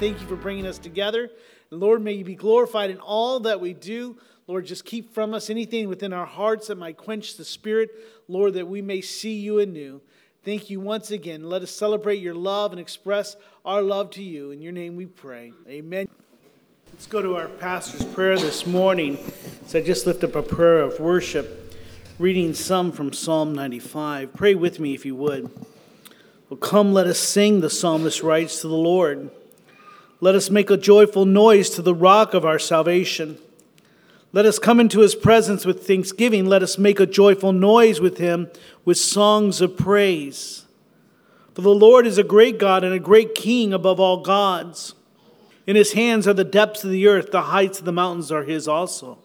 Thank you for bringing us together. And Lord, may you be glorified in all that we do. Lord, just keep from us anything within our hearts that might quench the spirit. Lord, that we may see you anew. Thank you once again. Let us celebrate your love and express our love to you. In your name we pray. Amen. Let's go to our pastor's prayer this morning. So I just lift up a prayer of worship, reading some from Psalm 95. Pray with me if you would. Well, come, let us sing, the psalmist writes to the Lord. Let us make a joyful noise to the rock of our salvation. Let us come into his presence with thanksgiving. Let us make a joyful noise with him with songs of praise. For the Lord is a great God and a great King above all gods. In his hands are the depths of the earth, the heights of the mountains are his also.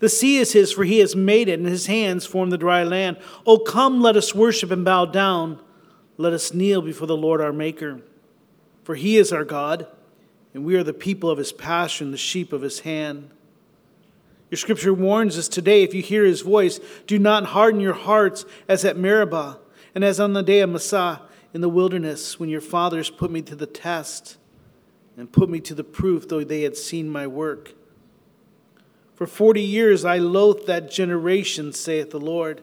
The sea is his, for he has made it, and his hands form the dry land. Oh, come, let us worship and bow down. Let us kneel before the Lord our Maker. For he is our God, and we are the people of his passion, the sheep of his hand. Your scripture warns us today if you hear his voice, do not harden your hearts as at Meribah and as on the day of Massah in the wilderness when your fathers put me to the test and put me to the proof, though they had seen my work. For forty years I loathed that generation, saith the Lord.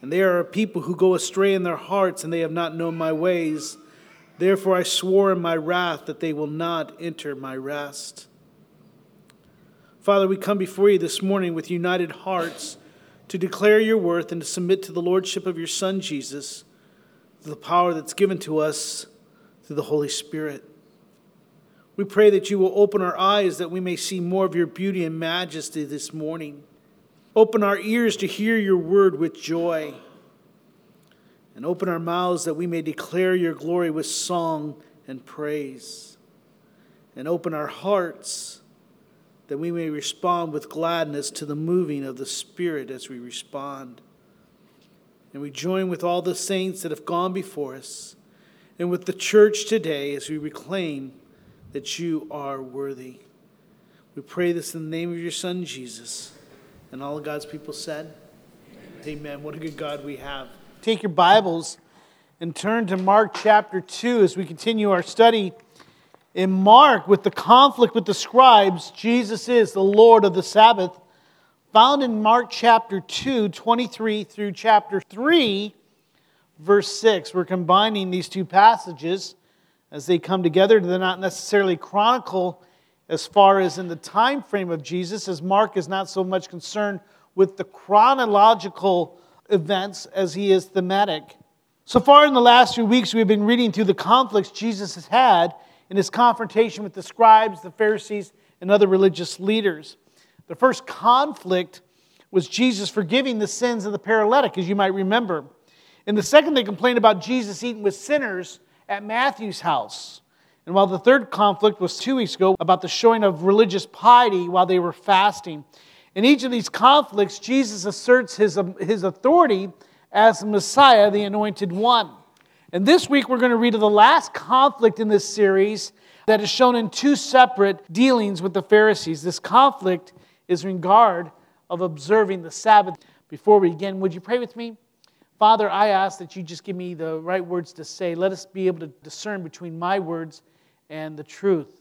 And they are a people who go astray in their hearts, and they have not known my ways. Therefore I swore in my wrath that they will not enter my rest. Father, we come before you this morning with united hearts to declare your worth and to submit to the lordship of your Son, Jesus, the power that's given to us through the Holy Spirit. We pray that you will open our eyes that we may see more of your beauty and majesty this morning. Open our ears to hear your word with joy. And open our mouths that we may declare your glory with song and praise. And open our hearts that we may respond with gladness to the moving of the Spirit as we respond. And we join with all the saints that have gone before us and with the church today as we reclaim that you are worthy. We pray this in the name of your Son, Jesus. And all God's people said, Amen. Amen. What a good God we have. Take your Bibles and turn to Mark chapter 2 as we continue our study in Mark with the conflict with the scribes. Jesus is the Lord of the Sabbath. Found in Mark chapter 2, 23 through chapter 3, verse 6. We're combining these two passages as they come together. They're not necessarily chronicle as far as in the time frame of Jesus, as Mark is not so much concerned with the chronological events as he is thematic. So far in the last few weeks, we've been reading through the conflicts Jesus has had in his confrontation with the scribes, the Pharisees, and other religious leaders. The first conflict was Jesus forgiving the sins of the paralytic, as you might remember. And the second, they complained about Jesus eating with sinners at Matthew's house. And while the third conflict was two weeks ago about the showing of religious piety while they were fasting. In each of these conflicts, Jesus asserts his, um, his authority as the Messiah, the anointed one. And this week, we're going to read of the last conflict in this series that is shown in two separate dealings with the Pharisees. This conflict is in regard of observing the Sabbath. Before we begin, would you pray with me? Father, I ask that you just give me the right words to say. Let us be able to discern between my words and the truth.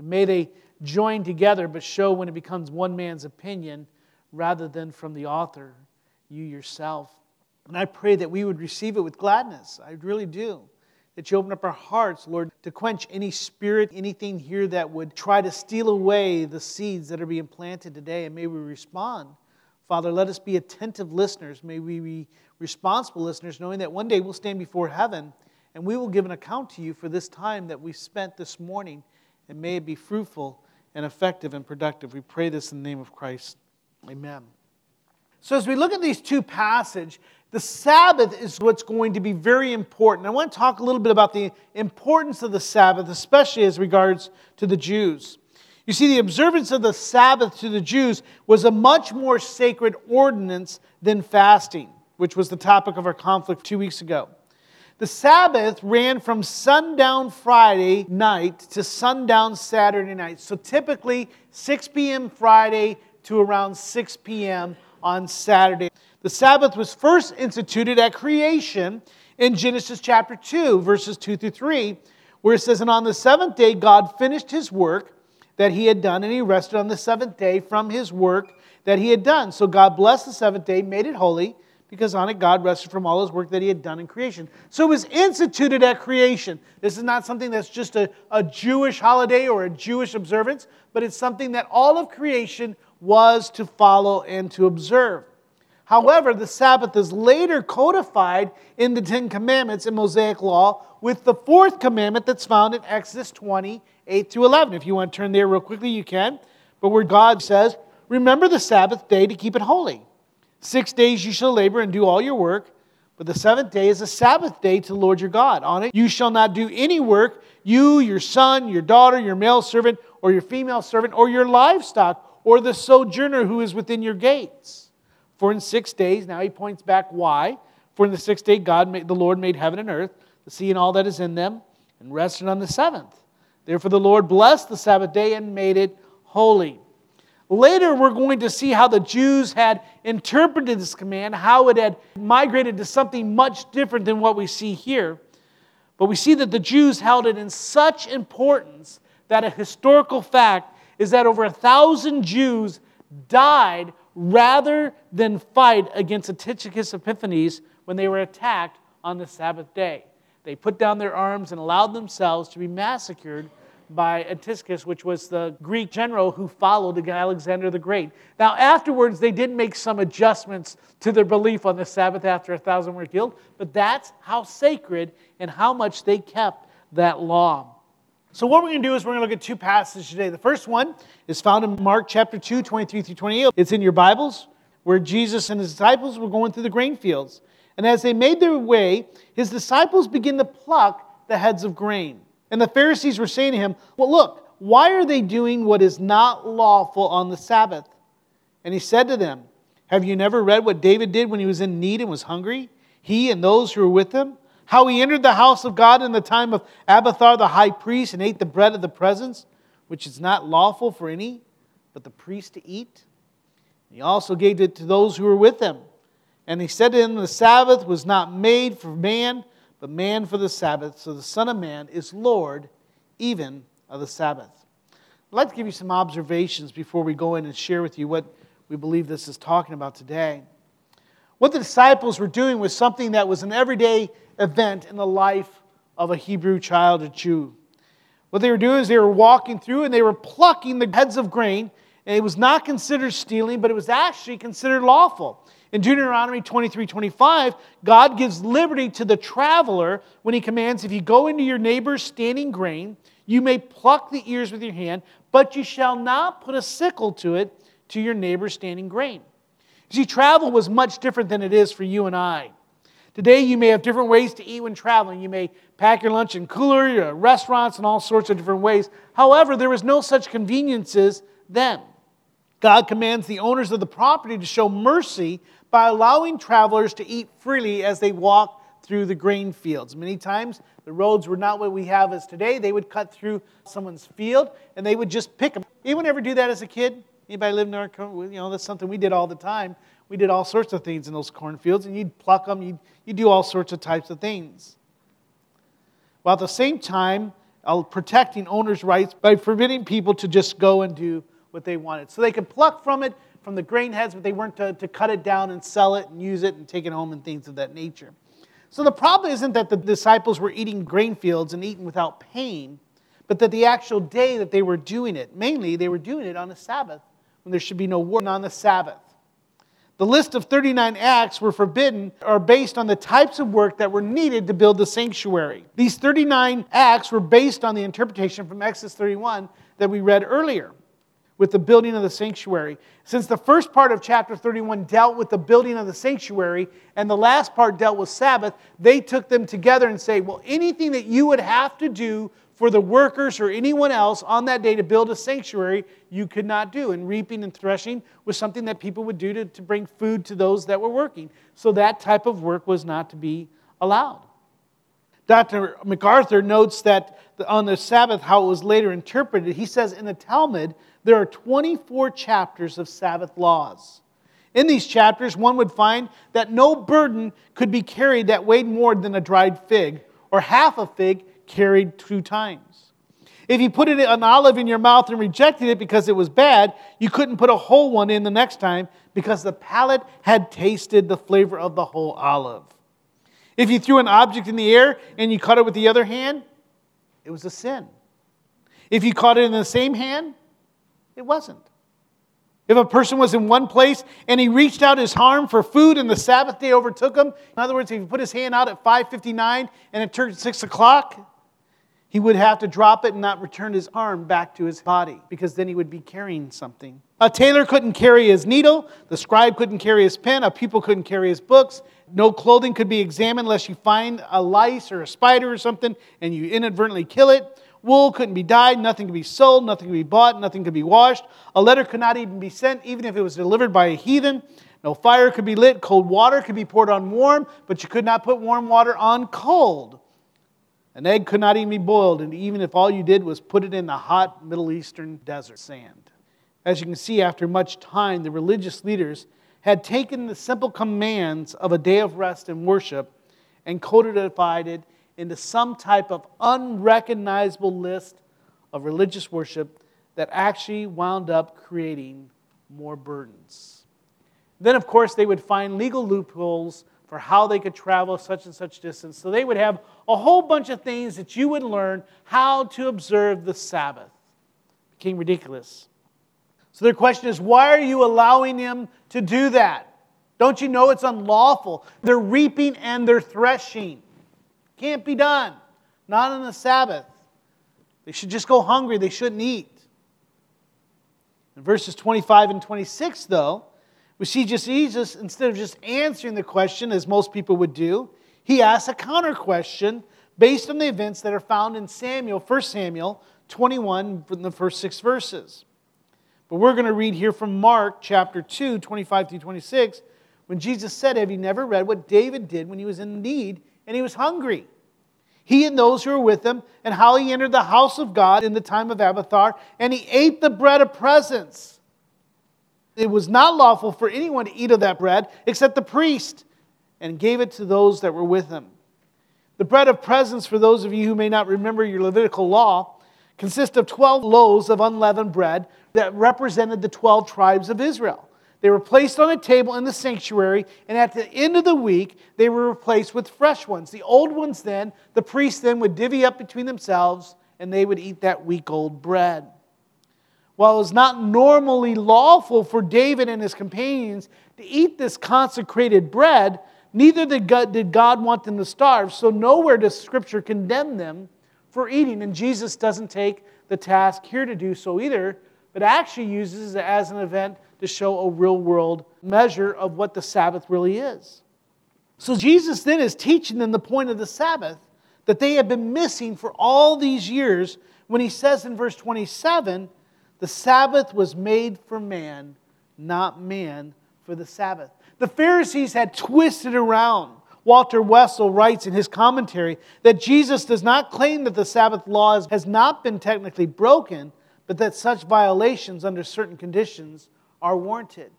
May they join together, but show when it becomes one man's opinion rather than from the author, you yourself. And I pray that we would receive it with gladness. I really do. That you open up our hearts, Lord, to quench any spirit, anything here that would try to steal away the seeds that are being planted today, and may we respond. Father, let us be attentive listeners. May we be responsible listeners, knowing that one day we'll stand before heaven and we will give an account to you for this time that we spent this morning. And may it be fruitful and effective and productive. We pray this in the name of Christ. Amen. So, as we look at these two passages, the Sabbath is what's going to be very important. I want to talk a little bit about the importance of the Sabbath, especially as regards to the Jews. You see, the observance of the Sabbath to the Jews was a much more sacred ordinance than fasting, which was the topic of our conflict two weeks ago. The Sabbath ran from sundown Friday night to sundown Saturday night. So typically 6 p.m. Friday to around 6 p.m. on Saturday. The Sabbath was first instituted at creation in Genesis chapter 2, verses 2 through 3, where it says, And on the seventh day, God finished his work that he had done, and he rested on the seventh day from his work that he had done. So God blessed the seventh day, made it holy, because on it God rested from all his work that he had done in creation. So it was instituted at creation. This is not something that's just a, a Jewish holiday or a Jewish observance, but it's something that all of creation was to follow and to observe. However, the Sabbath is later codified in the Ten Commandments in Mosaic Law with the fourth commandment that's found in Exodus 20, 8 through 11. If you want to turn there real quickly, you can. But where God says, Remember the Sabbath day to keep it holy. Six days you shall labor and do all your work, but the seventh day is a Sabbath day to the Lord your God. On it you shall not do any work, you, your son, your daughter, your male servant, or your female servant, or your livestock, or the sojourner who is within your gates. For in six days, now he points back why. For in the sixth day, God made, the Lord made heaven and earth, the sea and all that is in them, and rested on the seventh. Therefore, the Lord blessed the Sabbath day and made it holy. Later, we're going to see how the Jews had interpreted this command, how it had migrated to something much different than what we see here. But we see that the Jews held it in such importance that a historical fact is that over a thousand Jews died rather than fight against Antiochus Epiphanes when they were attacked on the Sabbath day. They put down their arms and allowed themselves to be massacred by Antiochus, which was the Greek general who followed Alexander the Great. Now, afterwards, they did make some adjustments to their belief on the Sabbath after a thousand were killed, but that's how sacred and how much they kept that law. So, what we're going to do is we're going to look at two passages today. The first one is found in Mark chapter 2, 23 through 28. It's in your Bibles, where Jesus and his disciples were going through the grain fields. And as they made their way, his disciples began to pluck the heads of grain. And the Pharisees were saying to him, Well, look, why are they doing what is not lawful on the Sabbath? And he said to them, Have you never read what David did when he was in need and was hungry? He and those who were with him? How he entered the house of God in the time of Abiathar the high priest and ate the bread of the presence, which is not lawful for any but the priest to eat? He also gave it to those who were with him. And he said to them, The Sabbath was not made for man, but man for the Sabbath. So the Son of Man is Lord even of the Sabbath. I'd like to give you some observations before we go in and share with you what we believe this is talking about today. What the disciples were doing was something that was an everyday event in the life of a Hebrew child, a Jew. What they were doing is they were walking through and they were plucking the heads of grain. And it was not considered stealing, but it was actually considered lawful. In Deuteronomy 23 25, God gives liberty to the traveler when he commands, If you go into your neighbor's standing grain, you may pluck the ears with your hand, but you shall not put a sickle to it to your neighbor's standing grain. You see, travel was much different than it is for you and I. Today, you may have different ways to eat when traveling. You may pack your lunch in cooler, your restaurants, and all sorts of different ways. However, there was no such conveniences then. God commands the owners of the property to show mercy by allowing travelers to eat freely as they walked through the grain fields. Many times the roads were not what we have as today. They would cut through someone's field and they would just pick them. Anyone ever do that as a kid? Anybody live in our, you know, that's something we did all the time. We did all sorts of things in those cornfields and you'd pluck them, you'd, you'd do all sorts of types of things. While at the same time, uh, protecting owners' rights by forbidding people to just go and do what they wanted. So they could pluck from it from the grain heads, but they weren't to, to cut it down and sell it and use it and take it home and things of that nature. So the problem isn't that the disciples were eating grain fields and eating without pain, but that the actual day that they were doing it, mainly they were doing it on a Sabbath when there should be no work on the Sabbath. The list of 39 acts were forbidden are based on the types of work that were needed to build the sanctuary. These 39 acts were based on the interpretation from Exodus 31 that we read earlier. With the building of the sanctuary. Since the first part of chapter 31 dealt with the building of the sanctuary and the last part dealt with Sabbath, they took them together and say, well, anything that you would have to do for the workers or anyone else on that day to build a sanctuary, you could not do. And reaping and threshing was something that people would do to, to bring food to those that were working. So that type of work was not to be allowed. Dr. MacArthur notes that on the Sabbath, how it was later interpreted, he says in the Talmud, there are 24 chapters of Sabbath laws. In these chapters, one would find that no burden could be carried that weighed more than a dried fig, or half a fig carried two times. If you put an olive in your mouth and rejected it because it was bad, you couldn't put a whole one in the next time because the palate had tasted the flavor of the whole olive. If you threw an object in the air and you caught it with the other hand, it was a sin. If you caught it in the same hand, it wasn't. If a person was in one place and he reached out his arm for food and the Sabbath day overtook him, in other words, if he put his hand out at 5.59 and it turned 6 o'clock, he would have to drop it and not return his arm back to his body because then he would be carrying something. A tailor couldn't carry his needle, the scribe couldn't carry his pen, a pupil couldn't carry his books. No clothing could be examined unless you find a lice or a spider or something and you inadvertently kill it. Wool couldn't be dyed, nothing could be sold, nothing could be bought, nothing could be washed. A letter could not even be sent, even if it was delivered by a heathen. No fire could be lit, cold water could be poured on warm, but you could not put warm water on cold. An egg could not even be boiled, and even if all you did was put it in the hot Middle Eastern desert sand. As you can see, after much time, the religious leaders had taken the simple commands of a day of rest and worship and codified it into some type of unrecognizable list of religious worship that actually wound up creating more burdens. Then, of course, they would find legal loopholes for how they could travel such and such distance. So they would have a whole bunch of things that you would learn how to observe the Sabbath. It became ridiculous. So their question is why are you allowing them to do that? Don't you know it's unlawful? They're reaping and they're threshing. Can't be done. Not on the Sabbath. They should just go hungry. They shouldn't eat. In verses 25 and 26, though, we see just Jesus, instead of just answering the question as most people would do, he asks a counter question based on the events that are found in Samuel, 1 Samuel 21, from the first six verses. But we're going to read here from Mark chapter 2, 25 through 26, when Jesus said, Have you never read what David did when he was in need and he was hungry. He and those who were with him, and how he entered the house of God in the time of Abiathar, and he ate the bread of presence. It was not lawful for anyone to eat of that bread except the priest, and gave it to those that were with him. The bread of presence, for those of you who may not remember your Levitical law, consists of 12 loaves of unleavened bread that represented the 12 tribes of Israel. They were placed on a table in the sanctuary, and at the end of the week, they were replaced with fresh ones. The old ones, then, the priests then would divvy up between themselves, and they would eat that week old bread. While it was not normally lawful for David and his companions to eat this consecrated bread, neither did God, did God want them to starve. So, nowhere does Scripture condemn them for eating. And Jesus doesn't take the task here to do so either, but actually uses it as an event to show a real world measure of what the Sabbath really is. So Jesus then is teaching them the point of the Sabbath that they have been missing for all these years when he says in verse 27 the Sabbath was made for man, not man for the Sabbath. The Pharisees had twisted around. Walter Wessel writes in his commentary that Jesus does not claim that the Sabbath laws has not been technically broken, but that such violations under certain conditions are warranted.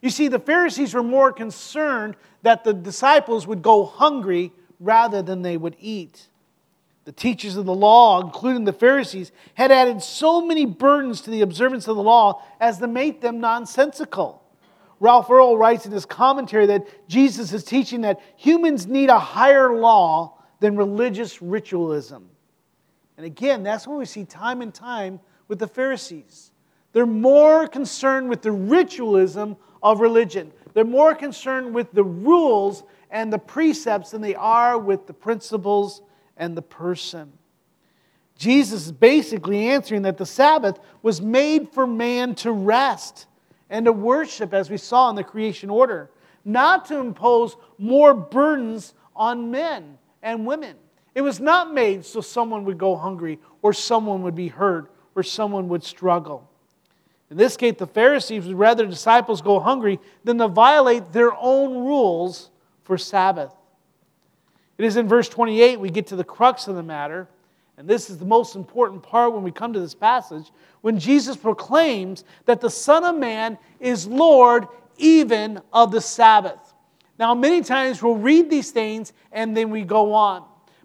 You see, the Pharisees were more concerned that the disciples would go hungry rather than they would eat. The teachers of the law, including the Pharisees, had added so many burdens to the observance of the law as to make them nonsensical. Ralph Earle writes in his commentary that Jesus is teaching that humans need a higher law than religious ritualism. And again, that's what we see time and time with the Pharisees. They're more concerned with the ritualism of religion. They're more concerned with the rules and the precepts than they are with the principles and the person. Jesus is basically answering that the Sabbath was made for man to rest and to worship, as we saw in the creation order, not to impose more burdens on men and women. It was not made so someone would go hungry or someone would be hurt or someone would struggle. In this case, the Pharisees would rather disciples go hungry than to violate their own rules for Sabbath. It is in verse 28 we get to the crux of the matter, and this is the most important part when we come to this passage, when Jesus proclaims that the Son of Man is Lord even of the Sabbath. Now, many times we'll read these things and then we go on.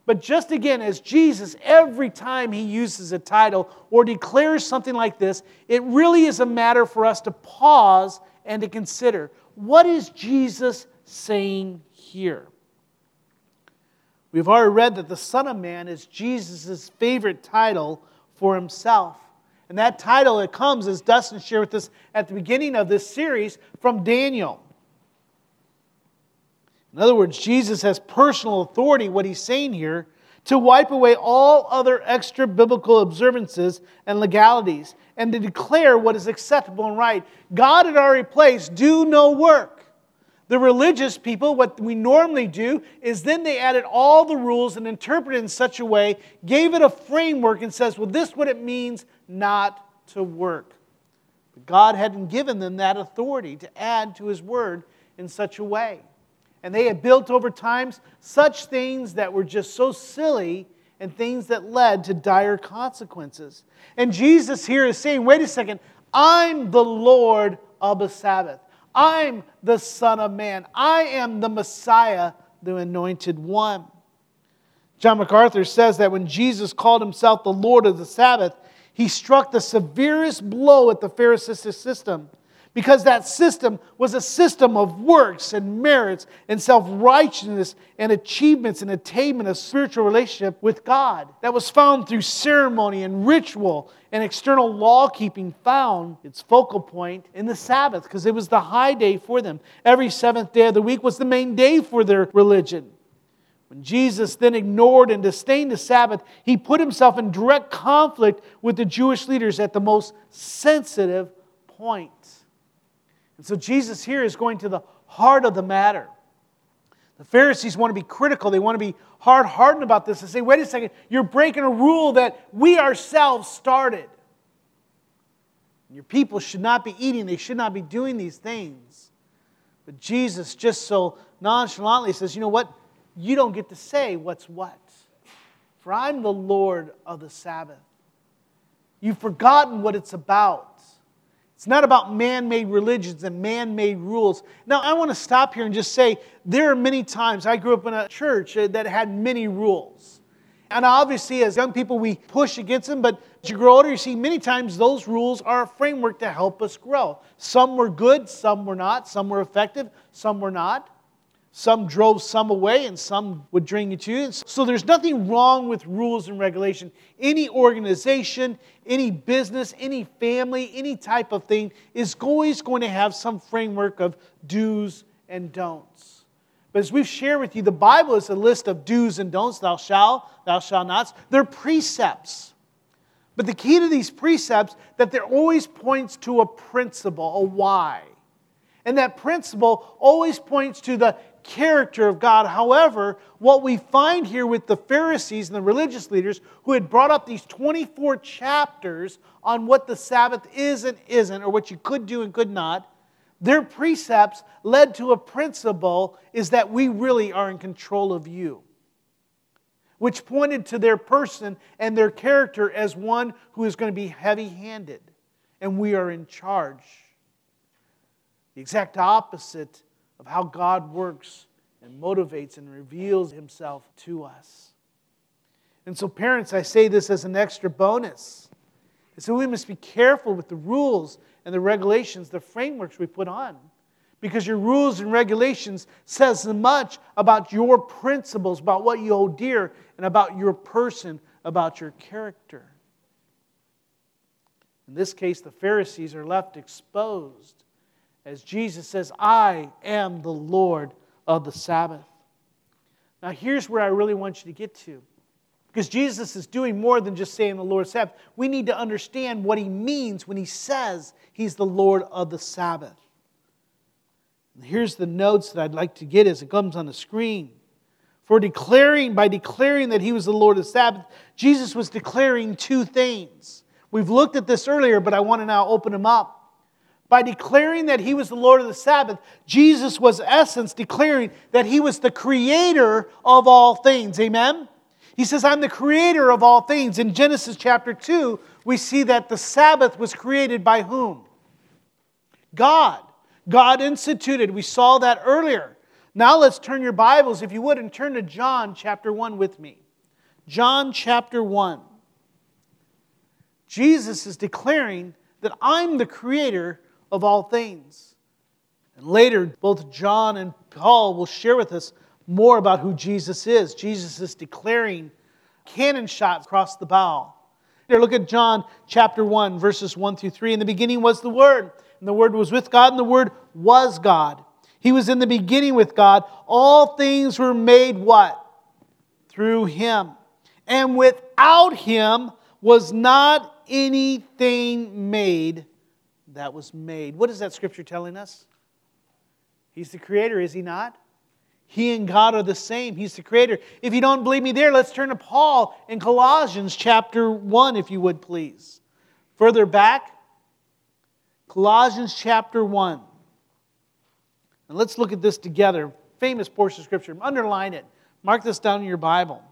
But just again, as Jesus, every time he uses a title or declares something like this, it really is a matter for us to pause and to consider what is Jesus saying here? We've already read that the Son of Man is Jesus' favorite title for himself. And that title, it comes, as Dustin shared with us at the beginning of this series, from Daniel. In other words, Jesus has personal authority, what he's saying here, to wipe away all other extra biblical observances and legalities and to declare what is acceptable and right. God had already placed do no work. The religious people, what we normally do is then they added all the rules and interpreted in such a way, gave it a framework, and says, well, this is what it means not to work. But God hadn't given them that authority to add to His word in such a way. And they had built over times such things that were just so silly and things that led to dire consequences. And Jesus here is saying, wait a second, I'm the Lord of the Sabbath. I'm the Son of Man. I am the Messiah, the anointed one. John MacArthur says that when Jesus called himself the Lord of the Sabbath, he struck the severest blow at the Pharisaic system because that system was a system of works and merits and self righteousness and achievements and attainment of spiritual relationship with God that was found through ceremony and ritual and external law keeping found its focal point in the Sabbath because it was the high day for them. Every seventh day of the week was the main day for their religion. When Jesus then ignored and disdained the Sabbath, he put himself in direct conflict with the Jewish leaders at the most sensitive point. And so Jesus here is going to the heart of the matter. The Pharisees want to be critical. They want to be hard hardened about this and say, wait a second, you're breaking a rule that we ourselves started. Your people should not be eating, they should not be doing these things. But Jesus just so nonchalantly says, you know what? You don't get to say what's what. For I'm the Lord of the Sabbath. You've forgotten what it's about. It's not about man made religions and man made rules. Now, I want to stop here and just say there are many times I grew up in a church uh, that had many rules. And obviously, as young people, we push against them, but as you grow older, you see many times those rules are a framework to help us grow. Some were good, some were not, some were effective, some were not. Some drove some away and some would bring you to. So there's nothing wrong with rules and regulation. Any organization, any business, any family, any type of thing is always going to have some framework of do's and don'ts. But as we've shared with you, the Bible is a list of do's and don'ts, thou shalt, thou shalt not. They're precepts. But the key to these precepts that there always points to a principle, a why. And that principle always points to the character of God. However, what we find here with the Pharisees and the religious leaders who had brought up these 24 chapters on what the Sabbath is and isn't, or what you could do and could not, their precepts led to a principle is that we really are in control of you, which pointed to their person and their character as one who is going to be heavy handed and we are in charge. The exact opposite of how God works and motivates and reveals himself to us. And so, parents, I say this as an extra bonus. So, we must be careful with the rules and the regulations, the frameworks we put on. Because your rules and regulations says much about your principles, about what you hold dear, and about your person, about your character. In this case, the Pharisees are left exposed as Jesus says, I am the Lord of the Sabbath. Now, here's where I really want you to get to. Because Jesus is doing more than just saying the Lord's Sabbath. We need to understand what he means when he says he's the Lord of the Sabbath. And here's the notes that I'd like to get as it comes on the screen. For declaring, by declaring that he was the Lord of the Sabbath, Jesus was declaring two things. We've looked at this earlier, but I want to now open them up. By declaring that he was the Lord of the Sabbath, Jesus was, essence, declaring that he was the creator of all things. Amen? He says, I'm the creator of all things. In Genesis chapter 2, we see that the Sabbath was created by whom? God. God instituted. We saw that earlier. Now let's turn your Bibles, if you would, and turn to John chapter 1 with me. John chapter 1. Jesus is declaring that I'm the creator of all things. And later, both John and Paul will share with us more about who Jesus is. Jesus is declaring cannon shots across the bow. Here, look at John chapter 1, verses 1 through 3. In the beginning was the Word, and the Word was with God, and the Word was God. He was in the beginning with God. All things were made what? Through Him. And without Him was not anything made that was made. What is that scripture telling us? He's the creator, is He not? He and God are the same. He's the creator. If you don't believe me there, let's turn to Paul in Colossians chapter 1, if you would please. Further back, Colossians chapter 1. And let's look at this together. Famous portion of Scripture. Underline it. Mark this down in your Bible.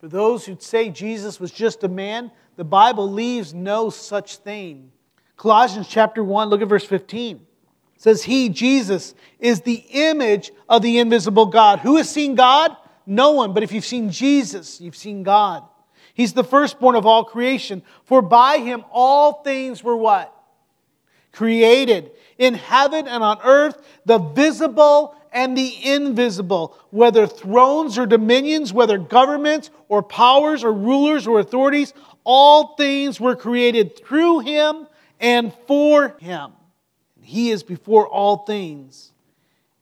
For those who say Jesus was just a man, the Bible leaves no such thing. Colossians chapter 1, look at verse 15 says he, Jesus, is the image of the invisible God. Who has seen God? No one. But if you've seen Jesus, you've seen God. He's the firstborn of all creation. For by him all things were what? Created in heaven and on earth, the visible and the invisible, whether thrones or dominions, whether governments or powers or rulers or authorities, all things were created through him and for him. He is before all things,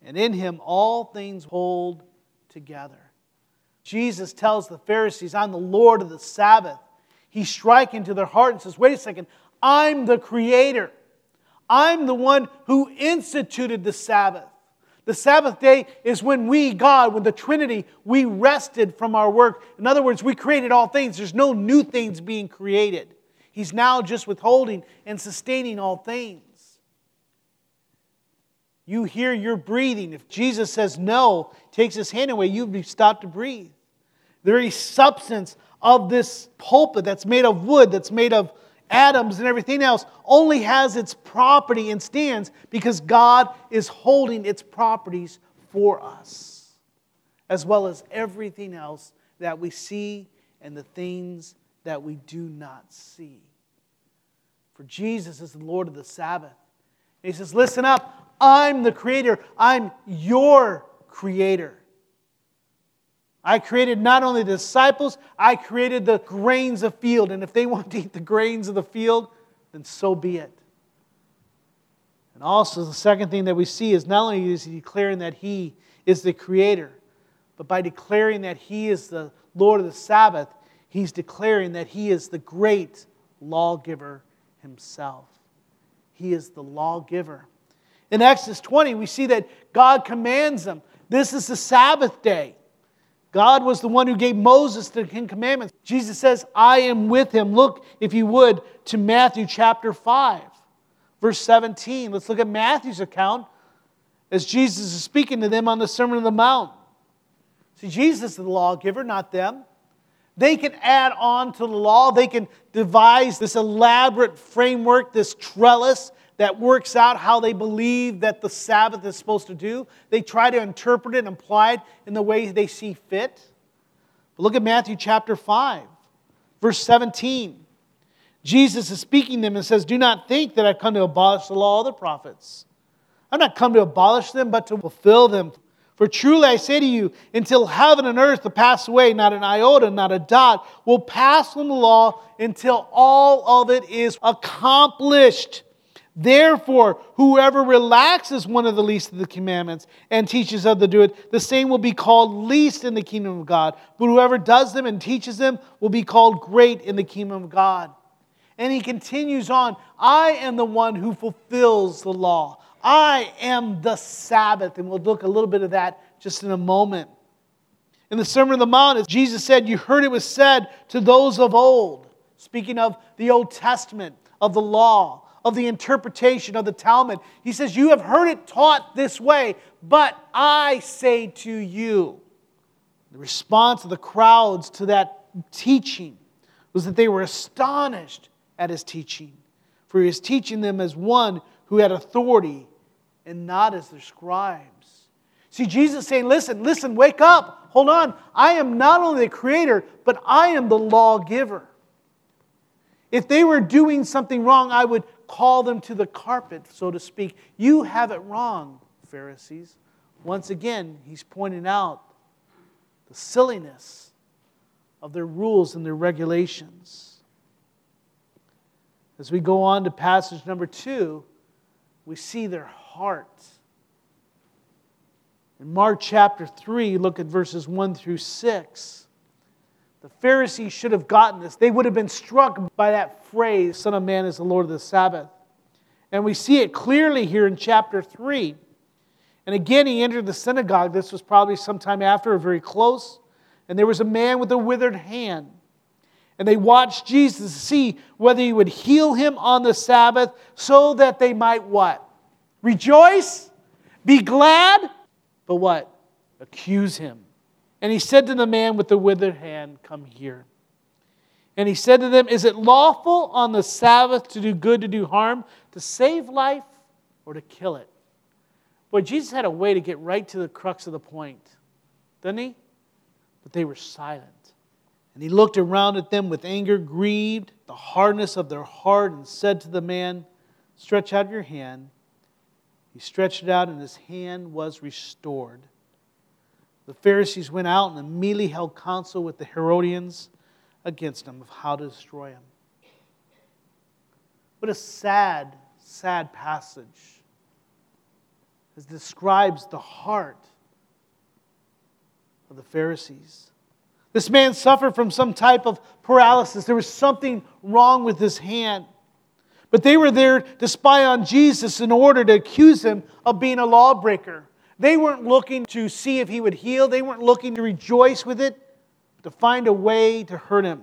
and in him all things hold together. Jesus tells the Pharisees, I'm the Lord of the Sabbath. He's striking to their heart and says, Wait a second, I'm the Creator. I'm the one who instituted the Sabbath. The Sabbath day is when we, God, when the Trinity, we rested from our work. In other words, we created all things. There's no new things being created. He's now just withholding and sustaining all things. You hear your breathing. If Jesus says no, takes his hand away, you stop to breathe. The very substance of this pulpit that's made of wood, that's made of atoms and everything else, only has its property and stands because God is holding its properties for us, as well as everything else that we see and the things that we do not see. For Jesus is the Lord of the Sabbath. And he says, Listen up, I'm the creator. I'm your creator. I created not only the disciples, I created the grains of field. And if they want to eat the grains of the field, then so be it. And also, the second thing that we see is not only is he declaring that he is the creator, but by declaring that he is the Lord of the Sabbath, he's declaring that he is the great lawgiver himself. He is the lawgiver. In Exodus 20, we see that God commands them. This is the Sabbath day. God was the one who gave Moses the Ten Commandments. Jesus says, I am with him. Look, if you would, to Matthew chapter 5, verse 17. Let's look at Matthew's account as Jesus is speaking to them on the Sermon on the Mount. See, Jesus is the lawgiver, not them. They can add on to the law, they can devise this elaborate framework, this trellis that works out how they believe that the Sabbath is supposed to do. They try to interpret it and apply it in the way they see fit. But look at Matthew chapter 5, verse 17. Jesus is speaking to them and says, Do not think that I've come to abolish the law of the prophets. I've not come to abolish them, but to fulfill them. For truly I say to you, until heaven and earth will pass away, not an iota, not a dot will pass from the law until all of it is accomplished. Therefore, whoever relaxes one of the least of the commandments and teaches others to do it, the same will be called least in the kingdom of God. But whoever does them and teaches them will be called great in the kingdom of God. And he continues on I am the one who fulfills the law. I am the Sabbath. And we'll look a little bit of that just in a moment. In the Sermon on the Mount, Jesus said, You heard it was said to those of old, speaking of the Old Testament, of the law of the interpretation of the Talmud. He says, You have heard it taught this way, but I say to you. The response of the crowds to that teaching was that they were astonished at his teaching, for he was teaching them as one who had authority and not as their scribes. See, Jesus saying, Listen, listen, wake up, hold on. I am not only the creator, but I am the lawgiver. If they were doing something wrong, I would call them to the carpet, so to speak. You have it wrong, Pharisees. Once again, he's pointing out the silliness of their rules and their regulations. As we go on to passage number two, we see their heart. In Mark chapter 3, look at verses 1 through 6. The Pharisees should have gotten this. They would have been struck by that phrase, Son of Man is the Lord of the Sabbath. And we see it clearly here in chapter 3. And again, he entered the synagogue. This was probably sometime after, or very close. And there was a man with a withered hand. And they watched Jesus to see whether he would heal him on the Sabbath so that they might what? Rejoice? Be glad? But what? Accuse him. And he said to the man with the withered hand, Come here. And he said to them, Is it lawful on the Sabbath to do good, to do harm, to save life, or to kill it? Boy, Jesus had a way to get right to the crux of the point, didn't he? But they were silent. And he looked around at them with anger, grieved, the hardness of their heart, and said to the man, Stretch out your hand. He stretched it out, and his hand was restored. The Pharisees went out and immediately held counsel with the Herodians against him of how to destroy him. What a sad, sad passage. It describes the heart of the Pharisees. This man suffered from some type of paralysis. There was something wrong with his hand. But they were there to spy on Jesus in order to accuse him of being a lawbreaker. They weren't looking to see if he would heal, they weren't looking to rejoice with it, to find a way to hurt him.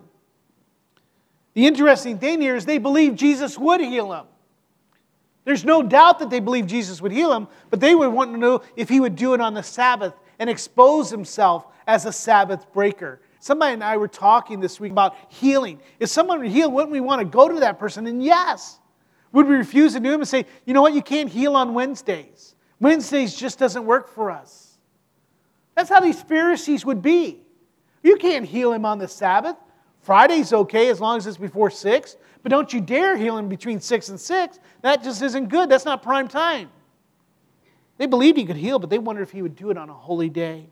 The interesting thing here is they believed Jesus would heal him. There's no doubt that they believed Jesus would heal him, but they would want to know if he would do it on the Sabbath and expose himself as a Sabbath breaker. Somebody and I were talking this week about healing. If someone were healed, wouldn't we want to go to that person? And yes. Would we refuse to do him and say, you know what, you can't heal on Wednesdays? Wednesdays just doesn't work for us. That's how these Pharisees would be. You can't heal him on the Sabbath. Friday's okay as long as it's before 6, but don't you dare heal him between 6 and 6. That just isn't good. That's not prime time. They believed he could heal, but they wondered if he would do it on a holy day.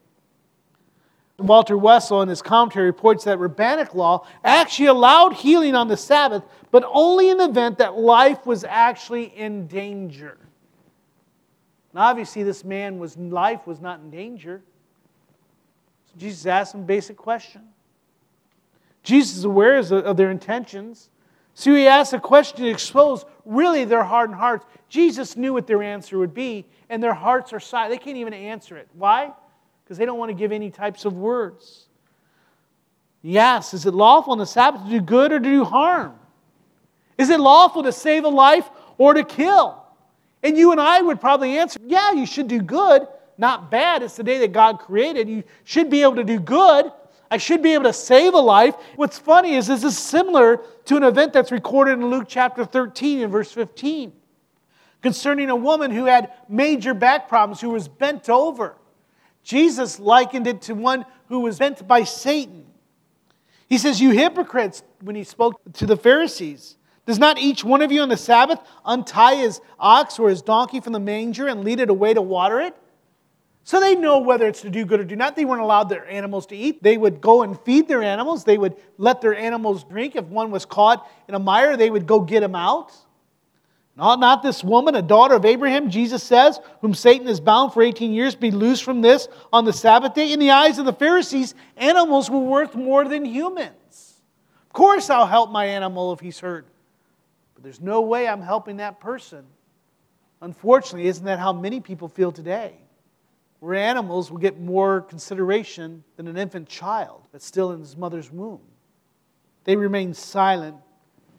Walter Wessel, in his commentary, reports that rabbinic law actually allowed healing on the Sabbath, but only in the event that life was actually in danger. Now, obviously, this man was life was not in danger. So Jesus asked him a basic question. Jesus is aware of their intentions. So he asked a question to expose really their hardened hearts. Jesus knew what their answer would be, and their hearts are silent. They can't even answer it. Why? Because they don't want to give any types of words. Yes, is it lawful on the Sabbath to do good or to do harm? Is it lawful to save a life or to kill? And you and I would probably answer, yeah, you should do good, not bad. It's the day that God created. You should be able to do good. I should be able to save a life. What's funny is this is similar to an event that's recorded in Luke chapter 13 and verse 15 concerning a woman who had major back problems, who was bent over. Jesus likened it to one who was bent by Satan. He says, You hypocrites, when he spoke to the Pharisees. Does not each one of you on the Sabbath untie his ox or his donkey from the manger and lead it away to water it? So they know whether it's to do good or do not. They weren't allowed their animals to eat. They would go and feed their animals. They would let their animals drink. If one was caught in a mire, they would go get him out. Ought not this woman, a daughter of Abraham, Jesus says, whom Satan has bound for 18 years, be loosed from this on the Sabbath day? In the eyes of the Pharisees, animals were worth more than humans. Of course, I'll help my animal if he's hurt. But there's no way I'm helping that person. Unfortunately, isn't that how many people feel today? Where animals will get more consideration than an infant child that's still in his mother's womb. They remain silent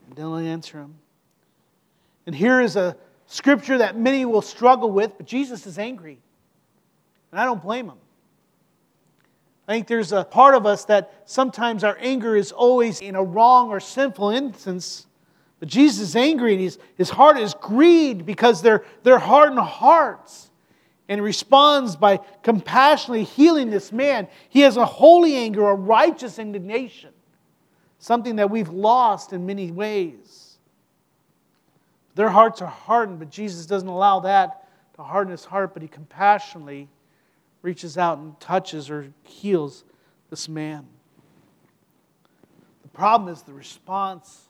and don't answer him. And here is a scripture that many will struggle with, but Jesus is angry. And I don't blame him. I think there's a part of us that sometimes our anger is always in a wrong or sinful instance. But Jesus is angry and his, his heart is grieved because they're, they're hardened hearts. And responds by compassionately healing this man. He has a holy anger, a righteous indignation, something that we've lost in many ways. Their hearts are hardened, but Jesus doesn't allow that to harden his heart, but he compassionately reaches out and touches or heals this man. The problem is the response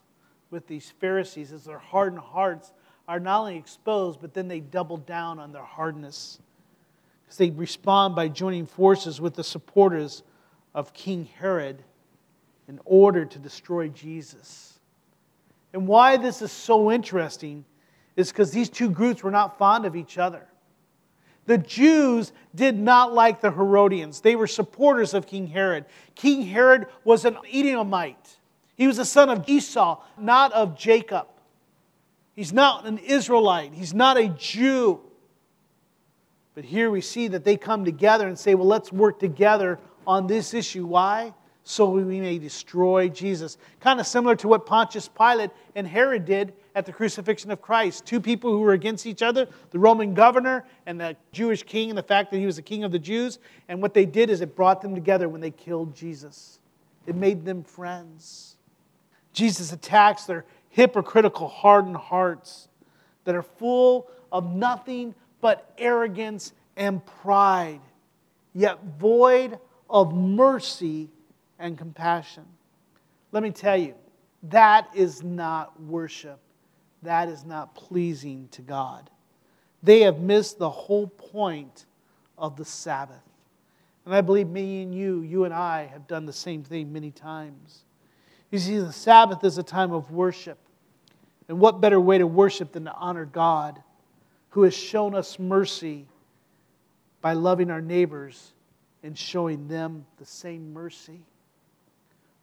with these Pharisees is their hardened hearts are not only exposed, but then they double down on their hardness. Because they respond by joining forces with the supporters of King Herod in order to destroy Jesus. And why this is so interesting is because these two groups were not fond of each other. The Jews did not like the Herodians. They were supporters of King Herod. King Herod was an Edomite. He was a son of Esau, not of Jacob. He's not an Israelite. He's not a Jew. But here we see that they come together and say, well, let's work together on this issue. Why? So we may destroy Jesus. Kind of similar to what Pontius Pilate and Herod did at the crucifixion of Christ. Two people who were against each other the Roman governor and the Jewish king, and the fact that he was the king of the Jews. And what they did is it brought them together when they killed Jesus, it made them friends. Jesus attacks their hypocritical, hardened hearts that are full of nothing but arrogance and pride, yet void of mercy and compassion. Let me tell you, that is not worship. That is not pleasing to God. They have missed the whole point of the Sabbath. And I believe me and you, you and I, have done the same thing many times. You see, the Sabbath is a time of worship. And what better way to worship than to honor God, who has shown us mercy by loving our neighbors and showing them the same mercy?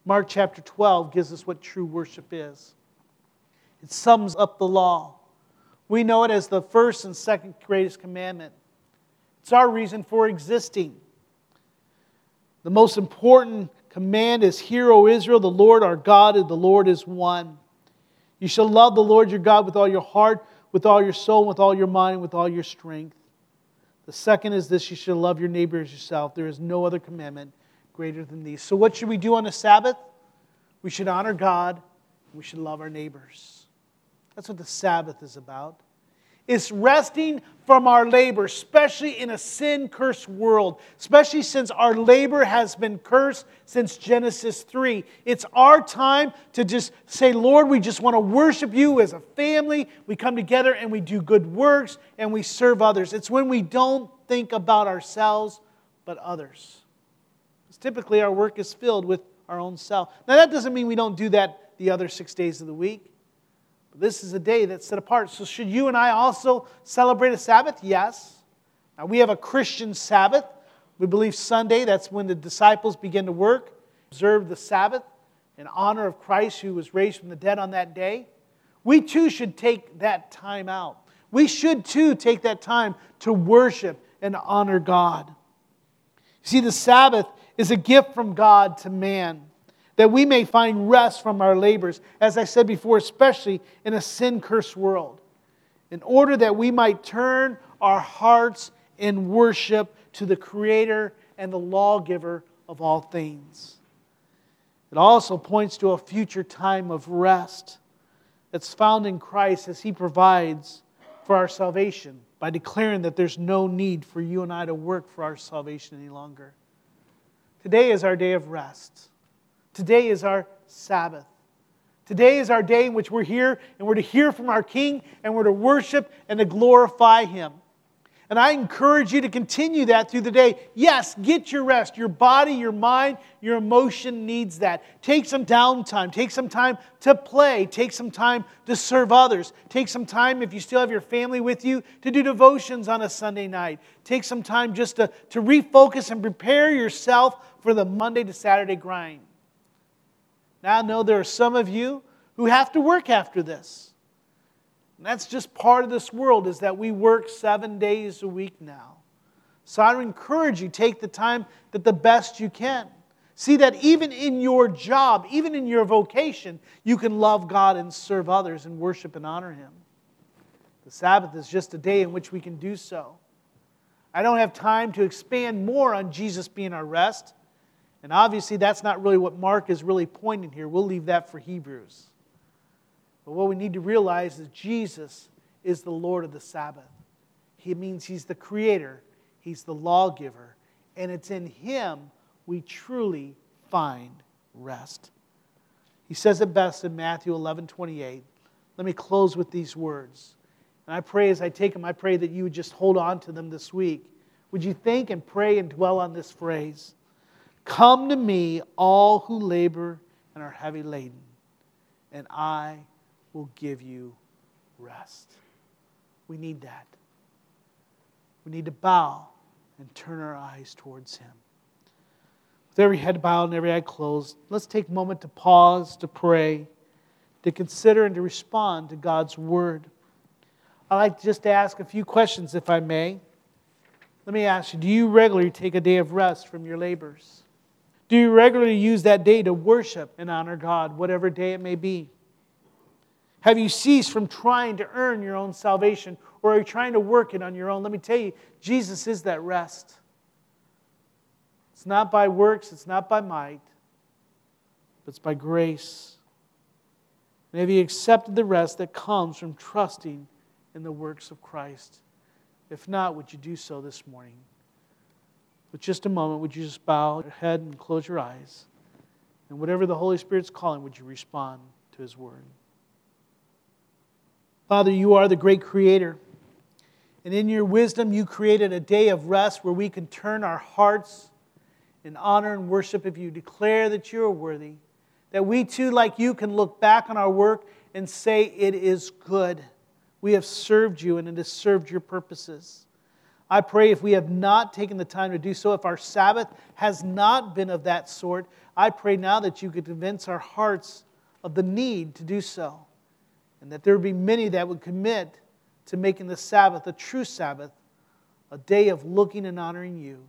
Mark chapter 12 gives us what true worship is. It sums up the law. We know it as the first and second greatest commandment. It's our reason for existing. The most important command is Hear, O Israel, the Lord our God, the Lord is one. You shall love the Lord your God with all your heart, with all your soul, with all your mind, with all your strength. The second is this you shall love your neighbor as yourself. There is no other commandment greater than these. So, what should we do on the Sabbath? We should honor God. We should love our neighbors. That's what the Sabbath is about. It's resting from our labor, especially in a sin cursed world, especially since our labor has been cursed since Genesis 3. It's our time to just say, Lord, we just want to worship you as a family. We come together and we do good works and we serve others. It's when we don't think about ourselves, but others typically our work is filled with our own self. Now, that doesn't mean we don't do that the other six days of the week. But this is a day that's set apart. So, should you and I also celebrate a Sabbath? Yes. Now, we have a Christian Sabbath. We believe Sunday, that's when the disciples begin to work, observe the Sabbath in honor of Christ who was raised from the dead on that day. We too should take that time out. We should too take that time to worship and honor God. You see, the Sabbath is a gift from God to man that we may find rest from our labors, as I said before, especially in a sin cursed world, in order that we might turn our hearts in worship to the Creator and the lawgiver of all things. It also points to a future time of rest that's found in Christ as He provides for our salvation by declaring that there's no need for you and I to work for our salvation any longer. Today is our day of rest. Today is our Sabbath. Today is our day in which we're here and we're to hear from our King and we're to worship and to glorify Him. And I encourage you to continue that through the day. Yes, get your rest. Your body, your mind, your emotion needs that. Take some downtime. Take some time to play. Take some time to serve others. Take some time, if you still have your family with you, to do devotions on a Sunday night. Take some time just to, to refocus and prepare yourself for the Monday to Saturday grind. Now, I know there are some of you who have to work after this. And that's just part of this world is that we work seven days a week now. So I encourage you, take the time that the best you can. See that even in your job, even in your vocation, you can love God and serve others and worship and honor Him. The Sabbath is just a day in which we can do so. I don't have time to expand more on Jesus being our rest. And obviously, that's not really what Mark is really pointing here. We'll leave that for Hebrews. But what we need to realize is Jesus is the Lord of the Sabbath. He means He's the creator, He's the lawgiver, and it's in Him we truly find rest. He says it best in Matthew 11 28. Let me close with these words. And I pray as I take them, I pray that you would just hold on to them this week. Would you think and pray and dwell on this phrase? Come to me, all who labor and are heavy laden, and I will give you rest. We need that. We need to bow and turn our eyes towards Him. With every head bowed and every eye closed, let's take a moment to pause, to pray, to consider, and to respond to God's Word. I'd like just to ask a few questions, if I may. Let me ask you do you regularly take a day of rest from your labors? Do you regularly use that day to worship and honor God, whatever day it may be? Have you ceased from trying to earn your own salvation or are you trying to work it on your own? Let me tell you, Jesus is that rest. It's not by works, it's not by might, but it's by grace. And have you accepted the rest that comes from trusting in the works of Christ? If not, would you do so this morning? With just a moment, would you just bow your head and close your eyes? And whatever the Holy Spirit's calling, would you respond to His word? Father, you are the great creator. And in your wisdom, you created a day of rest where we can turn our hearts in honor and worship of you, declare that you are worthy, that we too, like you, can look back on our work and say, It is good. We have served you and it has served your purposes. I pray if we have not taken the time to do so, if our Sabbath has not been of that sort, I pray now that you could convince our hearts of the need to do so and that there would be many that would commit to making the Sabbath a true Sabbath, a day of looking and honoring you.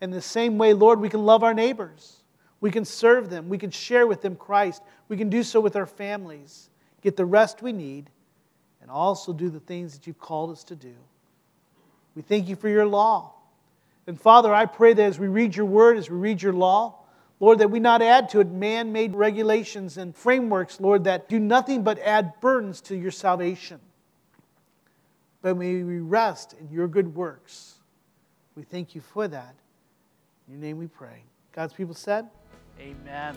In the same way, Lord, we can love our neighbors. We can serve them. We can share with them Christ. We can do so with our families, get the rest we need, and also do the things that you've called us to do. We thank you for your law. And Father, I pray that as we read your word, as we read your law, Lord, that we not add to it man made regulations and frameworks, Lord, that do nothing but add burdens to your salvation. But may we rest in your good works. We thank you for that. In your name we pray. God's people said, Amen.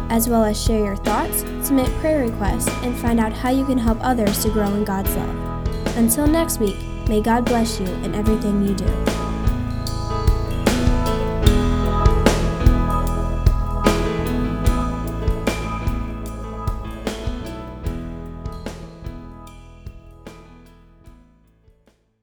as well as share your thoughts, submit prayer requests, and find out how you can help others to grow in God's love. Until next week, may God bless you in everything you do.